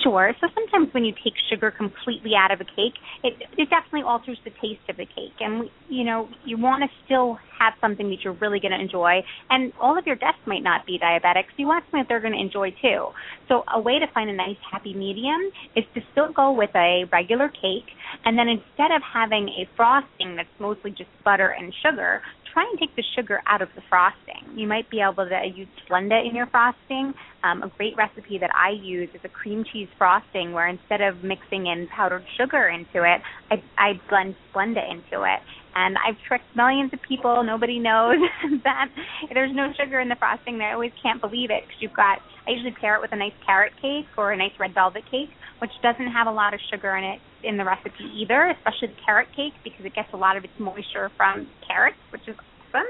Sure. So sometimes when you take sugar completely out of a cake, it it definitely alters the taste of the cake, and you know you want to still have something that you're really going to enjoy. And all of your guests might not be diabetics. So you want something that they're going to enjoy too. So a way to find a nice happy medium is to still go with a regular cake, and then instead of having a frosting that's mostly just butter and sugar, try and take the sugar out of the frosting. You might be able to use Splenda in your frosting. Um, a great recipe that I use is a cream cheese frosting where instead of mixing in powdered sugar into it, I, I blend Splenda into it. And I've tricked millions of people. Nobody knows that there's no sugar in the frosting. They always can't believe it because you've got. I usually pair it with a nice carrot cake or a nice red velvet cake, which doesn't have a lot of sugar in it in the recipe either, especially the carrot cake because it gets a lot of its moisture from carrots, which is awesome.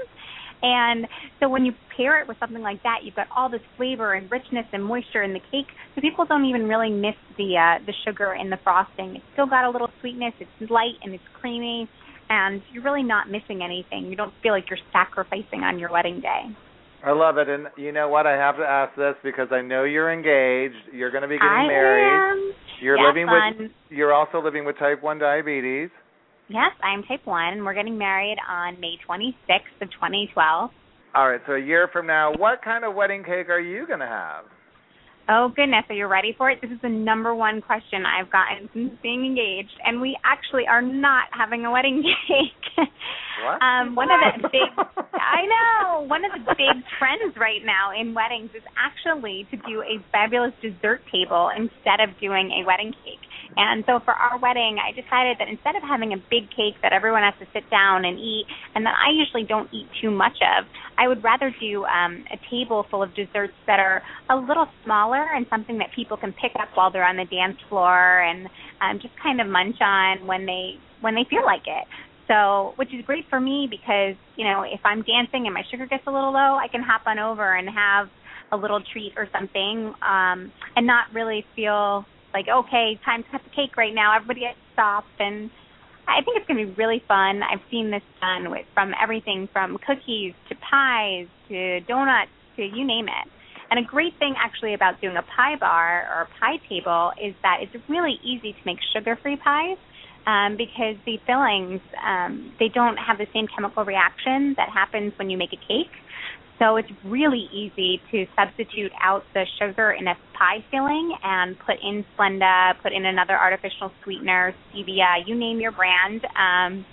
And so when you pair it with something like that, you've got all this flavor and richness and moisture in the cake. So people don't even really miss the uh, the sugar in the frosting. It's still got a little sweetness. It's light and it's creamy, and you're really not missing anything. You don't feel like you're sacrificing on your wedding day. I love it, and you know what? I have to ask this because I know you're engaged. You're going to be getting I married. am. You're Yeah, living fun. with. You're also living with type one diabetes. Yes, I'm type 1, and we're getting married on May 26th of 2012. All right, so a year from now, what kind of wedding cake are you going to have? Oh goodness, are you ready for it? This is the number one question I've gotten since being engaged, and we actually are not having a wedding cake. What? Um, one of the big, I know, one of the big trends right now in weddings is actually to do a fabulous dessert table instead of doing a wedding cake. And so for our wedding, I decided that instead of having a big cake that everyone has to sit down and eat, and that I usually don't eat too much of, I would rather do um, a table full of desserts that are a little smaller and something that people can pick up while they're on the dance floor and um, just kind of munch on when they when they feel like it. So, which is great for me because you know if I'm dancing and my sugar gets a little low, I can hop on over and have a little treat or something, um, and not really feel like okay, time to cut the cake right now. Everybody gets stop and I think it's going to be really fun. I've seen this done with from everything from cookies to pies to donuts to you name it. And a great thing actually about doing a pie bar or a pie table is that it's really easy to make sugar-free pies um, because the fillings um, they don't have the same chemical reaction that happens when you make a cake. So it's really easy to substitute out the sugar in a pie filling and put in Splenda, put in another artificial sweetener, stevia, you name your brand, um,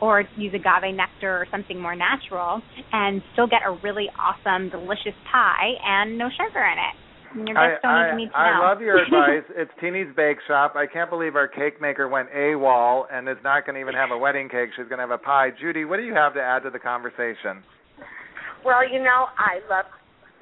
or use agave nectar or something more natural, and still get a really awesome, delicious pie and no sugar in it. I, I, need to meet I love your advice. It's Teeny's Bake Shop. I can't believe our cake maker went AWOL and is not going to even have a wedding cake. She's going to have a pie. Judi, what do you have to add to the conversation? Well, you know, I love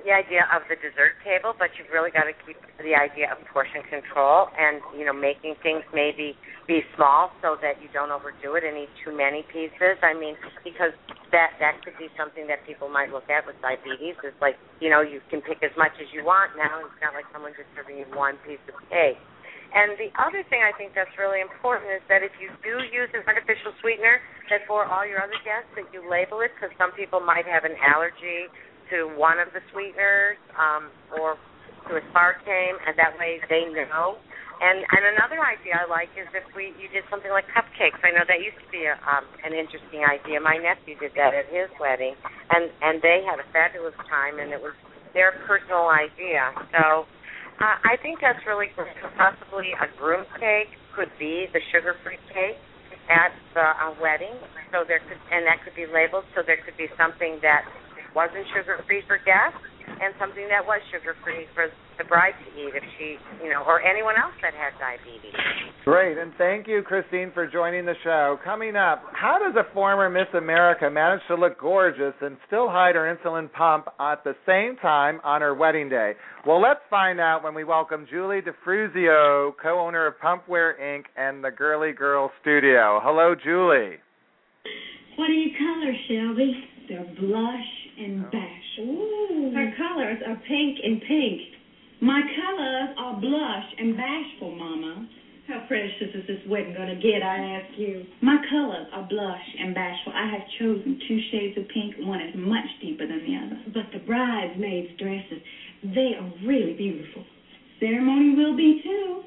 the idea of the dessert table, but you've really got to keep the idea of portion control and, you know, making things maybe be small so that you don't overdo it and eat too many pieces. I mean, because that that could be something that people might look at with diabetes. It's like, you know, you can pick as much as you want now. It's not like someone just serving you one piece of cake. And the other thing I think that's really important is that if you do use an artificial sweetener, that for all your other guests that you label it because some people might have an allergy to one of the sweeteners um, or to aspartame, and that way they know. And and another idea I like is if we you did something like cupcakes. I know that used to be a, um, an interesting idea. My nephew did that at his wedding, and and they had a fabulous time, and it was their personal idea. So uh, I think that's really great. Possibly a groom cake could be the sugar-free cake at the uh, wedding. So there could and that could be labeled. So there could be something that wasn't sugar-free for guests and something that was sugar-free for the bride to eat if she, you know, or anyone else that had diabetes. Great, and thank you, Christine, for joining the show. Coming up, how does a former Miss America manage to look gorgeous and still hide her insulin pump at the same time on her wedding day? Well, let's find out when we welcome Julie DeFruscio, co-owner of Pumpwear Inc. and the Girly Girl Studio. Hello, Julie. What are your colors, Shelby? They're blush and oh. bash. Ooh. Her colors are pink and pink. My colors are blush and bashful, Mama. How precious is this wedding going to get, I ask you? My colors are blush and bashful. I have chosen two shades of pink. One is much deeper than the other. But the bridesmaids' dresses, they are really beautiful. Ceremony will be, too.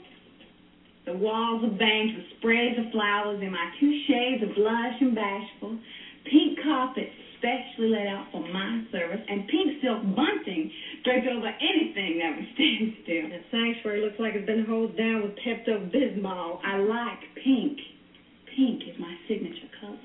The walls are banked with sprays of flowers in my two shades of blush and bashful. Pink carpet specially laid out for my service, and pink silk bunting draped over anything that would stand still. The sanctuary looks like it's been hosed down with Pepto Bismol. I like pink. Pink is my signature color.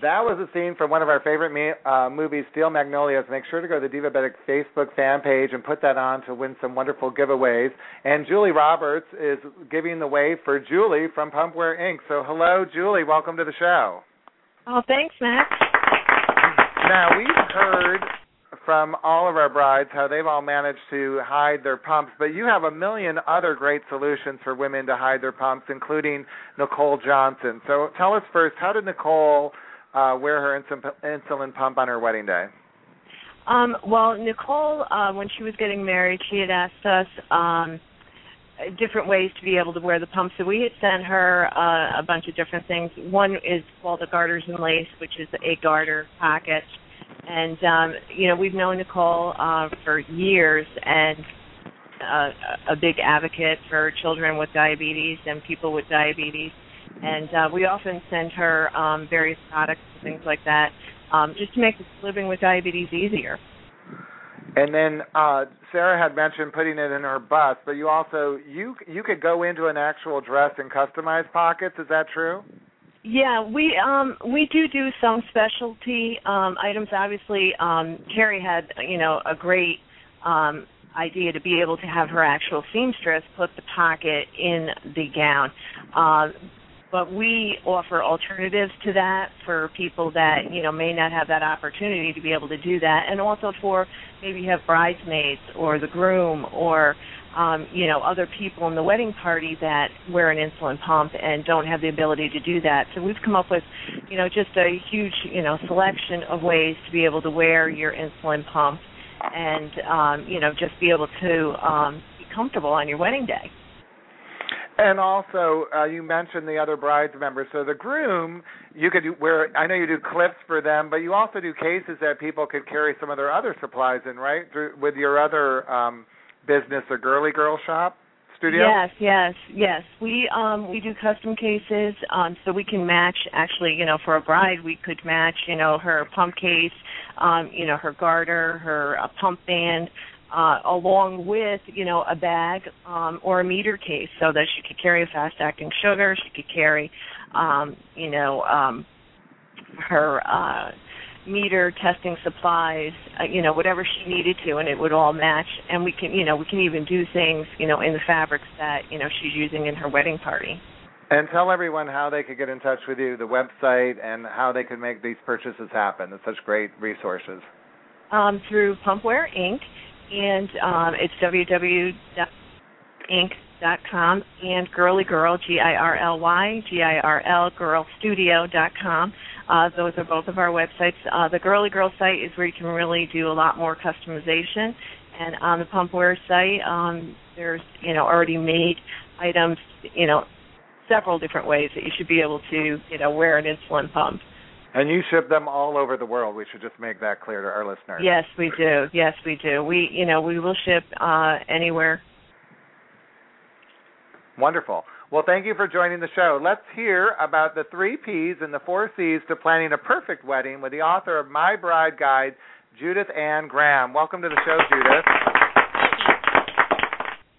That was a scene from one of our favorite me- uh, movies, Steel Magnolias. Make sure to go to the Divabetic Facebook fan page and put that on to win some wonderful giveaways. And Julia Roberts is giving the way for Julie from Pumpwear Inc. So, hello, Julie. Welcome to the show. Oh, thanks, Max. Now, we've heard from all of our brides how they've all managed to hide their pumps, but you have a million other great solutions for women to hide their pumps, including Nicole Johnson. So tell us first, how did Nicole uh, wear her insulin pump on her wedding day? Um, well, Nicole, uh, when she was getting married, she had asked us um, different ways to be able to wear the pump. So we had sent her uh, a bunch of different things. One is called the Garters and Lace, which is a garter pocket. And um, you know, we've known Nicole uh, for years, and uh, a big advocate for children with diabetes and people with diabetes. And uh, we often send her um, various products and things like that, um, just to make living with diabetes easier. And then uh, Sarah had mentioned putting it in her bust, but you also you you could go into an actual dress and customize pockets. Is that true? Yeah, we um we do do some specialty um items. Obviously, um Carrie had you know a great um idea to be able to have her actual seamstress put the pocket in the gown. Um but we offer alternatives to that for people that you know may not have that opportunity to be able to do that and also for maybe you have bridesmaids or the groom or um, you know other people in the wedding party that wear an insulin pump and don't have the ability to do that. So we've come up with you know just a huge you know selection of ways to be able to wear your insulin pump and um, you know just be able to um, be comfortable on your wedding day. And also, uh, you mentioned the other brides members. So the groom, you could do, wear. I know you do clips for them, but you also do cases that people could carry some of their other supplies in, right? Through, with your other um, business, a girly girl shop studio. Yes, yes, yes. We um we do custom cases, um so we can match actually, you know, for a bride we could match, you know, her pump case, um, you know, her garter, her uh, pump band, uh along with, you know, a bag um or a meter case so that she could carry a fast acting sugar, she could carry um, you know, um her uh meter, testing supplies, uh, you know, whatever she needed to, and it would all match. And we can, you know, we can even do things, you know, in the fabrics that you know she's using in her wedding party. And tell everyone how they could get in touch with you, the website, and how they could make these purchases happen. It's such great resources. Um, through Pumpwear Inc. and um, it's www.inc.com and Girly Girl G I R L Y G I R L Girl. Uh, those are both of our websites. Uh, the Girly Girl site is where you can really do a lot more customization, and on the Pumpwear site, um, there's you know already made items, you know, several different ways that you should be able to you know wear an insulin pump. And you ship them all over the world. We should just make that clear to our listeners. Yes, we do. Yes, we do. We you know we will ship uh, anywhere. Wonderful. Well, thank you for joining the show. Let's hear about the three P's and the four C's to planning a perfect wedding with the author of My Bride Guide, Judith Ann Graham. Welcome to the show, Judith. Thank you.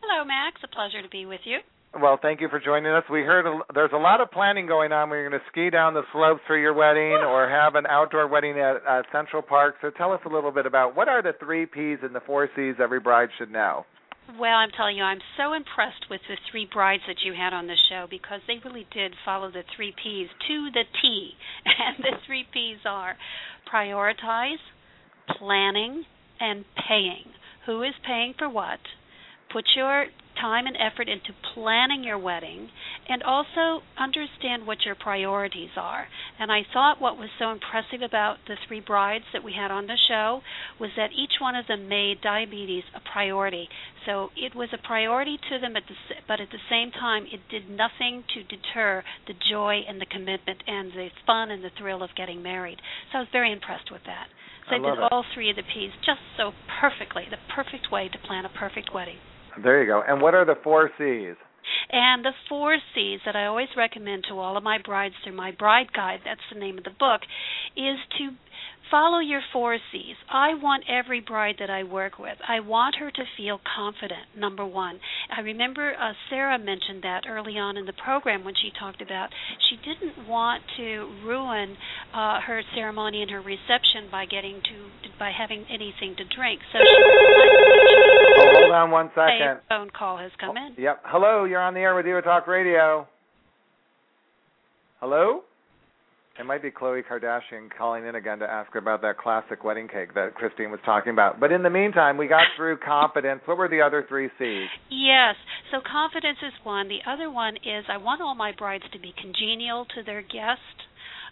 Hello, Max. A pleasure to be with you. Well, thank you for joining us. We heard a, there's a lot of planning going on. We're going to ski down the slopes for your wedding or have an outdoor wedding at uh, Central Park. So tell us a little bit about what are the three P's and the four C's every bride should know. Well, I'm telling you, I'm so impressed with the three brides that you had on the show because they really did follow the three P's to the T. And the three P's are prioritize, planning, and paying. Who is paying for what? Put your time and effort into planning your wedding and also understand what your priorities are. And I thought what was so impressive about the three brides that we had on the show was that each one of them made diabetes a priority. So it was a priority to them, at the, but at the same time, it did nothing to deter the joy and the commitment and the fun and the thrill of getting married. So I was very impressed with that. So I did it. all three of the P's just so perfectly, the perfect way to plan a perfect wedding. There you go. And what are the four C's? And the four C's that I always recommend to all of my brides through my bride guide, that's the name of the book, is to follow your four C's. I want every bride that I work with, I want her to feel confident, number one. I remember uh, Sarah mentioned that early on in the program when she talked about she didn't want to ruin uh, her ceremony and her reception by getting to by having anything to drink. So she hold on one a phone call has come in. Yep. Hello, you're on the air with Diva Talk Radio. Hello? It might be Khloe Kardashian calling in again to ask about that classic wedding cake that Christine was talking about. But in the meantime, we got through confidence. What were the other three C's? Yes. So confidence is one. The other one is I want all my brides to be congenial to their guest.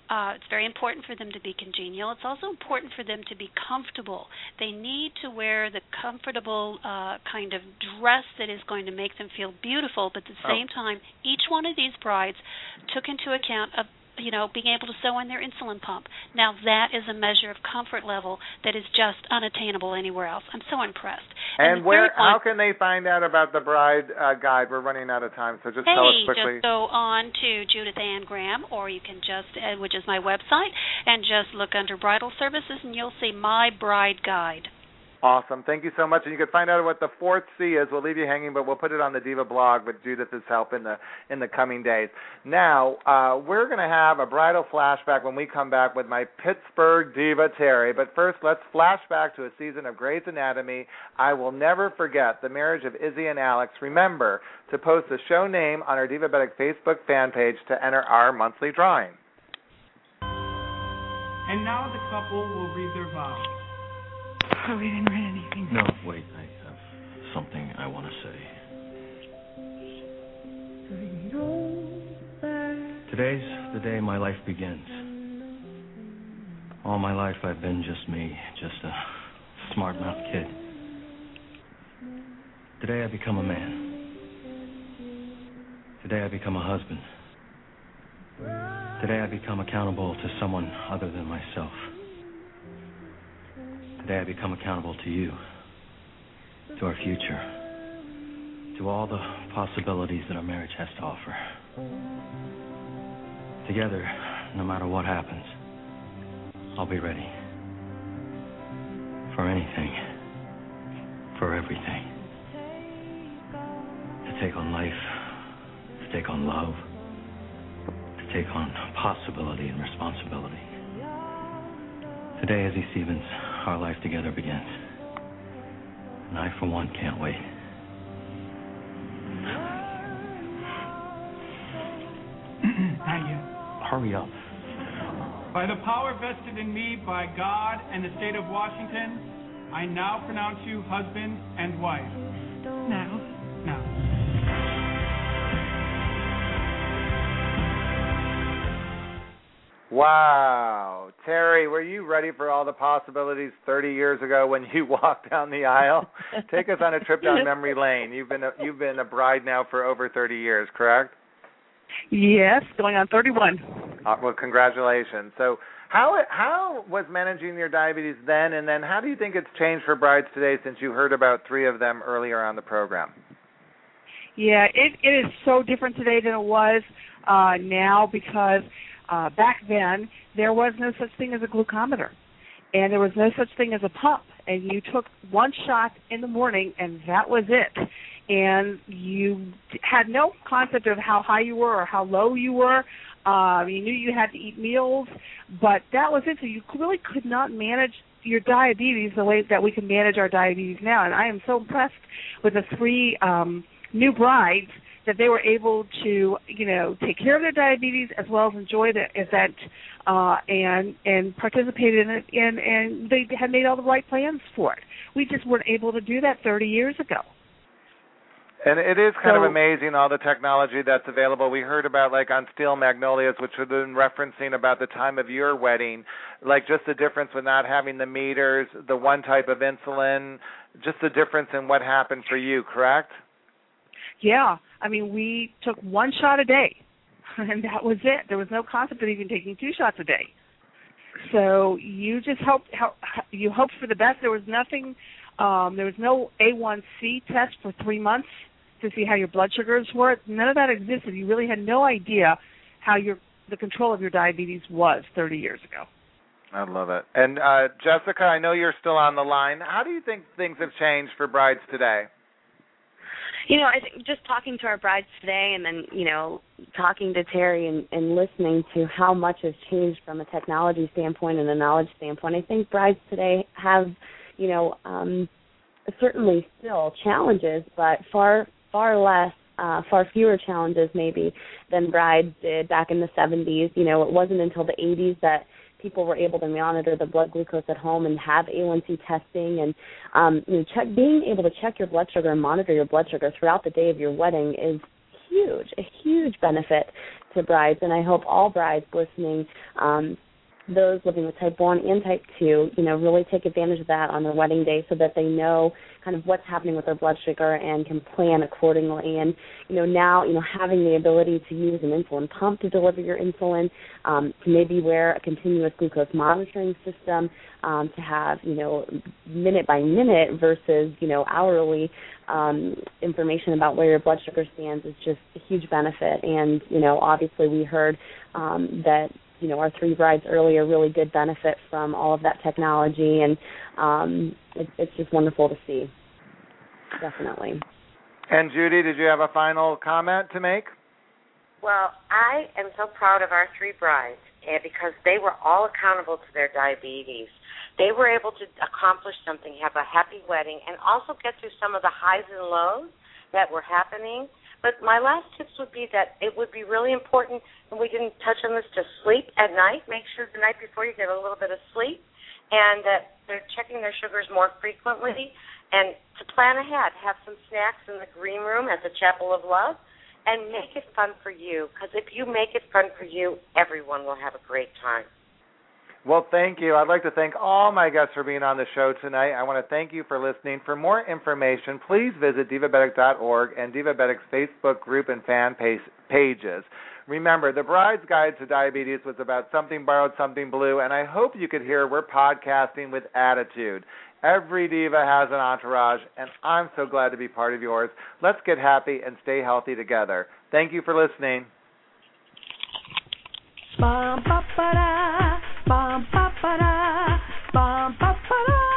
Uh, it's very important for them to be congenial. It's also important for them to be comfortable. They need to wear the comfortable uh, kind of dress that is going to make them feel beautiful, but at the Oh. same time, each one of these brides took into account of you know being able to sew in their insulin pump. Now that is a measure of comfort level that is just unattainable anywhere else. I'm so impressed. And, the where? one- How can they find out about the bride uh, guide? We're running out of time, so just hey, tell us quickly. just go on to Judith Ann Graham, or you can just, uh, which is my website, and just look under bridal services, and you'll see my bride guide. Awesome. Thank you so much. And you can find out what the fourth C is. We'll leave you hanging, but we'll put it on the Diva blog with Judith's help in the in the coming days. Now, uh, we're going to have a bridal flashback when we come back with my Pittsburgh Diva Terry. But first, let's flash back to a season of Grey's Anatomy. I will never forget the marriage of Izzie and Alex. Remember to post the show name on our Divabetic Facebook fan page to enter our monthly drawing. And now the couple will read their vows. Oh, we didn't read anything. No, wait, I have something I want to say. Today's the day my life begins. All my life I've been just me, just a smart mouth kid. Today I become a man. Today I become a husband. Today I become accountable to someone other than myself. Today I become accountable to you, to our future, to all the possibilities that our marriage has to offer. Together, no matter what happens, I'll be ready. For anything, for everything. To take on life, to take on love, to take on possibility and responsibility. Today, Izzie Stevens, our life together begins. And I, for one, can't wait. Not yet. Hurry up. By the power vested in me by God and the state of Washington, I now pronounce you husband and wife. Now. Now. Wow. Terry, were you ready for all the possibilities 30 years ago when you walked down the aisle? Take us on a trip down memory lane. You've been a, you've been a bride now for over 30 years, correct? Yes, going on 31. Uh, well, congratulations. So, how how was managing your diabetes then, and then how do you think it's changed for brides today since you heard about three of them earlier on the program? Yeah, it it is so different today than it was uh now because uh back then there was no such thing as a glucometer. And there was no such thing as a pump. And you took one shot in the morning and that was it. And you had no concept of how high you were or how low you were. Um you knew you had to eat meals but that was it. So you really could not manage your diabetes the way that we can manage our diabetes now. And i am so impressed with the three um new brides that they were able to, you know, take care of their diabetes as well as enjoy the event uh, and and participate in it, and and they had made all the right plans for it. We just weren't able to do that 30 years ago. And it is kind So- of amazing all the technology that's available. We heard about like on Steel Magnolias, which we've been referencing about the time of your wedding, like just the difference with not having the meters, the one type of insulin, just the difference in what happened for you, correct? Yeah, I mean, we took one shot a day, and that was it. There was no concept of even taking two shots a day. So you just hoped ho- you hoped for the best. There was nothing. Um, there was no A1C test for three months to see how your blood sugars were. None of that existed. You really had no idea how your the control of your diabetes was 30 years ago. I love it. And uh Jessica, I know you're still on the line. How do you think things have changed for brides today? You know, I think just talking to our brides today and then, you know, talking to Terry and, and listening to how much has changed from a technology standpoint and a knowledge standpoint, I think brides today have, you know, um certainly still challenges, but far far less uh far fewer challenges maybe than brides did back in the 70s. You know, it wasn't until the 80s that people were able to monitor the blood glucose at home and have A1C testing and um you know check being able to check your blood sugar and monitor your blood sugar throughout the day of your wedding is huge a huge benefit to brides. And I hope all brides listening um those living with type 1 and type 2, you know, really take advantage of that on their wedding day so that they know kind of what's happening with their blood sugar and can plan accordingly. And, you know, now, you know, having the ability to use an insulin pump to deliver your insulin, um, to maybe wear a continuous glucose monitoring system, um, to have, you know, minute by minute versus, you know, hourly um, information about where your blood sugar stands is just a huge benefit. And, you know, obviously we heard um, that you know our three brides earlier really did benefit from all of that technology and um it, it's just wonderful to see definitely And Judi, did you have a final comment to make? Well, I am so proud of our three brides eh, because they were all accountable to their diabetes. They were able to accomplish something, have a happy wedding, and also get through some of the highs and lows that were happening. But my last tips would be that it would be really important, and we didn't touch on this, to sleep at night. Make sure the night before you get a little bit of sleep, and that they're checking their sugars more frequently, and to plan ahead. Have some snacks in the green room at the Chapel of Love, and make it fun for you. Because if you make it fun for you, everyone will have a great time. Well, thank you. I'd like to thank all my guests for being on the show tonight. I want to thank you for listening. For more information, please visit divabetic.org and Divabetic's Facebook group and fan page, pages. Remember, the Bride's Guide to Diabetes was about something borrowed, something blue, and I hope you could hear we're podcasting with attitude. Every diva has an entourage, and I'm so glad to be part of yours. Let's get happy and stay healthy together. Thank you for listening. Ba ba da, bum ba ba da, bum ba ba da,